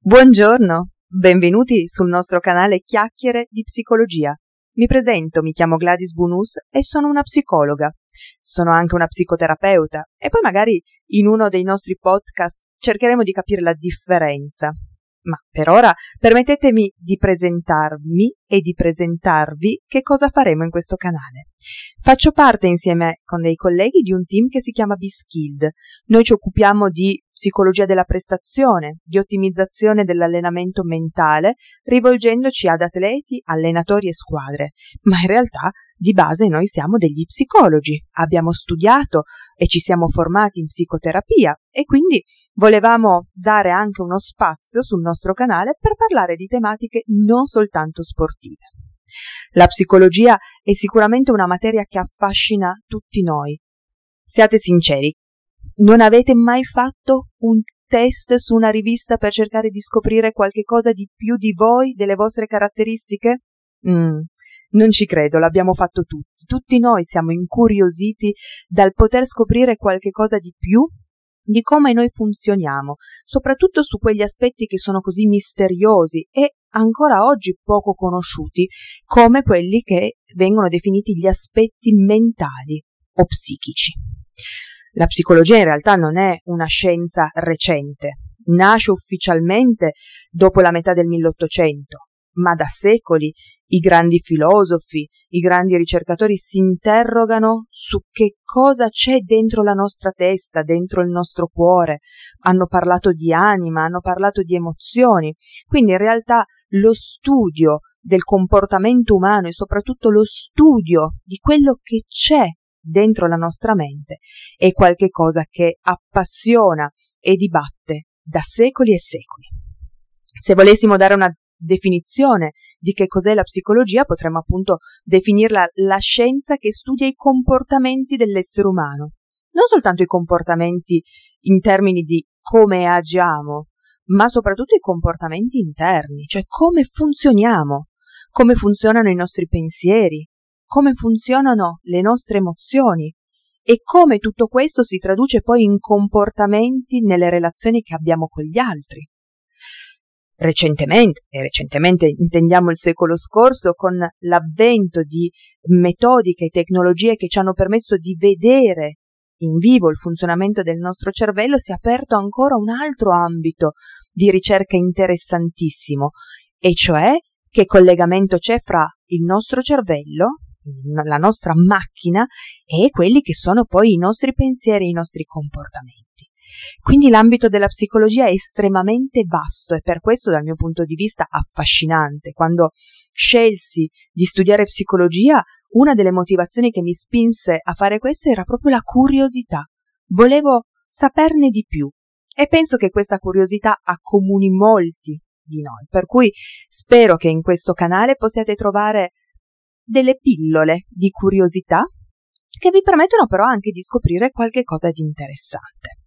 Buongiorno, benvenuti sul nostro canale Chiacchiere di Psicologia. Mi presento, mi chiamo Gladys Bunus e sono una psicologa. Sono anche una psicoterapeuta e poi magari in uno dei nostri podcast cercheremo di capire la differenza ma per ora permettetemi di presentarmi e di presentarvi che cosa faremo in questo canale. Faccio parte insieme con dei colleghi di un team che si chiama B-Skilled. Noi ci occupiamo di psicologia della prestazione, di ottimizzazione dell'allenamento mentale, rivolgendoci ad atleti, allenatori e squadre. Ma in realtà di base noi siamo degli psicologi, abbiamo studiato e ci siamo formati in psicoterapia e quindi volevamo dare anche uno spazio sul nostro canale per parlare di tematiche non soltanto sportive. La psicologia è sicuramente una materia che affascina tutti noi. Siate sinceri, non avete mai fatto un test su una rivista per cercare di scoprire qualche cosa di più di voi, delle vostre caratteristiche? Mm, non ci credo, l'abbiamo fatto tutti. Tutti noi siamo incuriositi dal poter scoprire qualche cosa di più di come noi funzioniamo, soprattutto su quegli aspetti che sono così misteriosi e ancora oggi poco conosciuti, come quelli che vengono definiti gli aspetti mentali o psichici. La psicologia in realtà non è una scienza recente, nasce ufficialmente dopo la metà del 1800, ma da secoli i grandi filosofi, i grandi ricercatori si interrogano su che cosa c'è dentro la nostra testa, dentro il nostro cuore. Hanno parlato di anima, hanno parlato di emozioni. Quindi in realtà lo studio del comportamento umano e soprattutto lo studio di quello che c'è dentro la nostra mente è qualcosa che appassiona e dibatte da secoli e secoli. Se volessimo dare una definizione di che cos'è la psicologia, potremmo appunto definirla la scienza che studia i comportamenti dell'essere umano. Non soltanto i comportamenti in termini di come agiamo, ma soprattutto i comportamenti interni, cioè come funzioniamo, come funzionano i nostri pensieri, come funzionano le nostre emozioni e come tutto questo si traduce poi in comportamenti nelle relazioni che abbiamo con gli altri recentemente, e recentemente intendiamo il secolo scorso, con l'avvento di metodiche e tecnologie che ci hanno permesso di vedere in vivo il funzionamento del nostro cervello, si è aperto ancora un altro ambito di ricerca interessantissimo, e cioè che collegamento c'è fra il nostro cervello, la nostra macchina, e quelli che sono poi i nostri pensieri e i nostri comportamenti. Quindi l'ambito della psicologia è estremamente vasto e per questo dal mio punto di vista affascinante. Quando scelsi di studiare psicologia, una delle motivazioni che mi spinse a fare questo era proprio la curiosità. Volevo saperne di più e penso che questa curiosità accomuni molti di noi, per cui spero che in questo canale possiate trovare delle pillole di curiosità che vi permettono però anche di scoprire qualche cosa di interessante.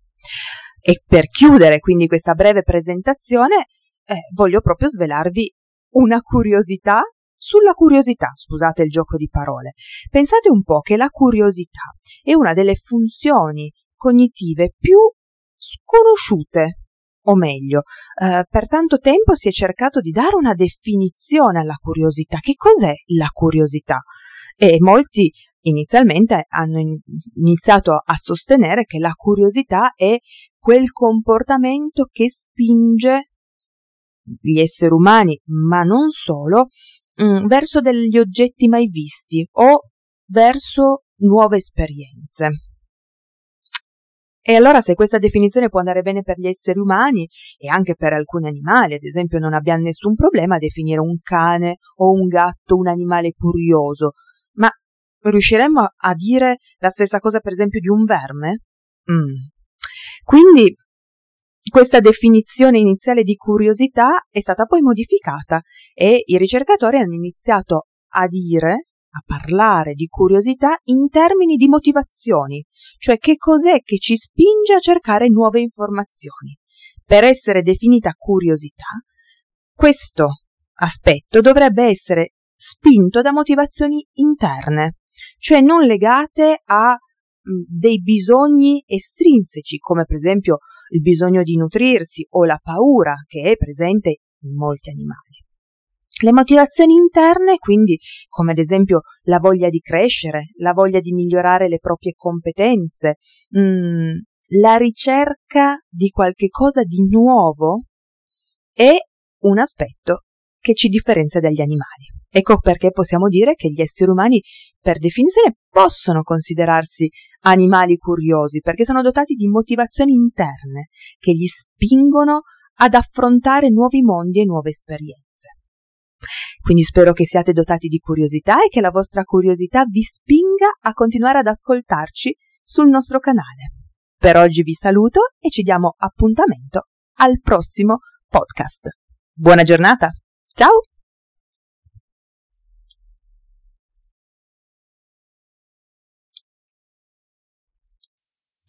E per chiudere quindi questa breve presentazione, eh, voglio proprio svelarvi una curiosità sulla curiosità, scusate il gioco di parole. Pensate un po' che la curiosità è una delle funzioni cognitive più sconosciute, o meglio, eh, per tanto tempo si è cercato di dare una definizione alla curiosità. Che cos'è la curiosità? E molti inizialmente hanno iniziato a sostenere che la curiosità è quel comportamento che spinge gli esseri umani, ma non solo, mm, verso degli oggetti mai visti o verso nuove esperienze. E allora se questa definizione può andare bene per gli esseri umani e anche per alcuni animali, ad esempio non abbiamo nessun problema a definire un cane o un gatto un animale curioso, riusciremmo a dire la stessa cosa per esempio di un verme? Mm. Quindi questa definizione iniziale di curiosità è stata poi modificata e i ricercatori hanno iniziato a dire a parlare di curiosità in termini di motivazioni, cioè che cos'è che ci spinge a cercare nuove informazioni. Per essere definita curiosità, questo aspetto dovrebbe essere spinto da motivazioni interne, cioè non legate a dei bisogni estrinseci, come per esempio il bisogno di nutrirsi o la paura che è presente in molti animali. Le motivazioni interne, quindi, come ad esempio la voglia di crescere, la voglia di migliorare le proprie competenze, mh, la ricerca di qualche cosa di nuovo, è un aspetto che ci differenzia dagli animali. Ecco perché possiamo dire che gli esseri umani, per definizione, possono considerarsi animali curiosi, perché sono dotati di motivazioni interne che li spingono ad affrontare nuovi mondi e nuove esperienze. Quindi spero che siate dotati di curiosità e che la vostra curiosità vi spinga a continuare ad ascoltarci sul nostro canale. Per oggi vi saluto e ci diamo appuntamento al prossimo podcast. Buona giornata! Ciao!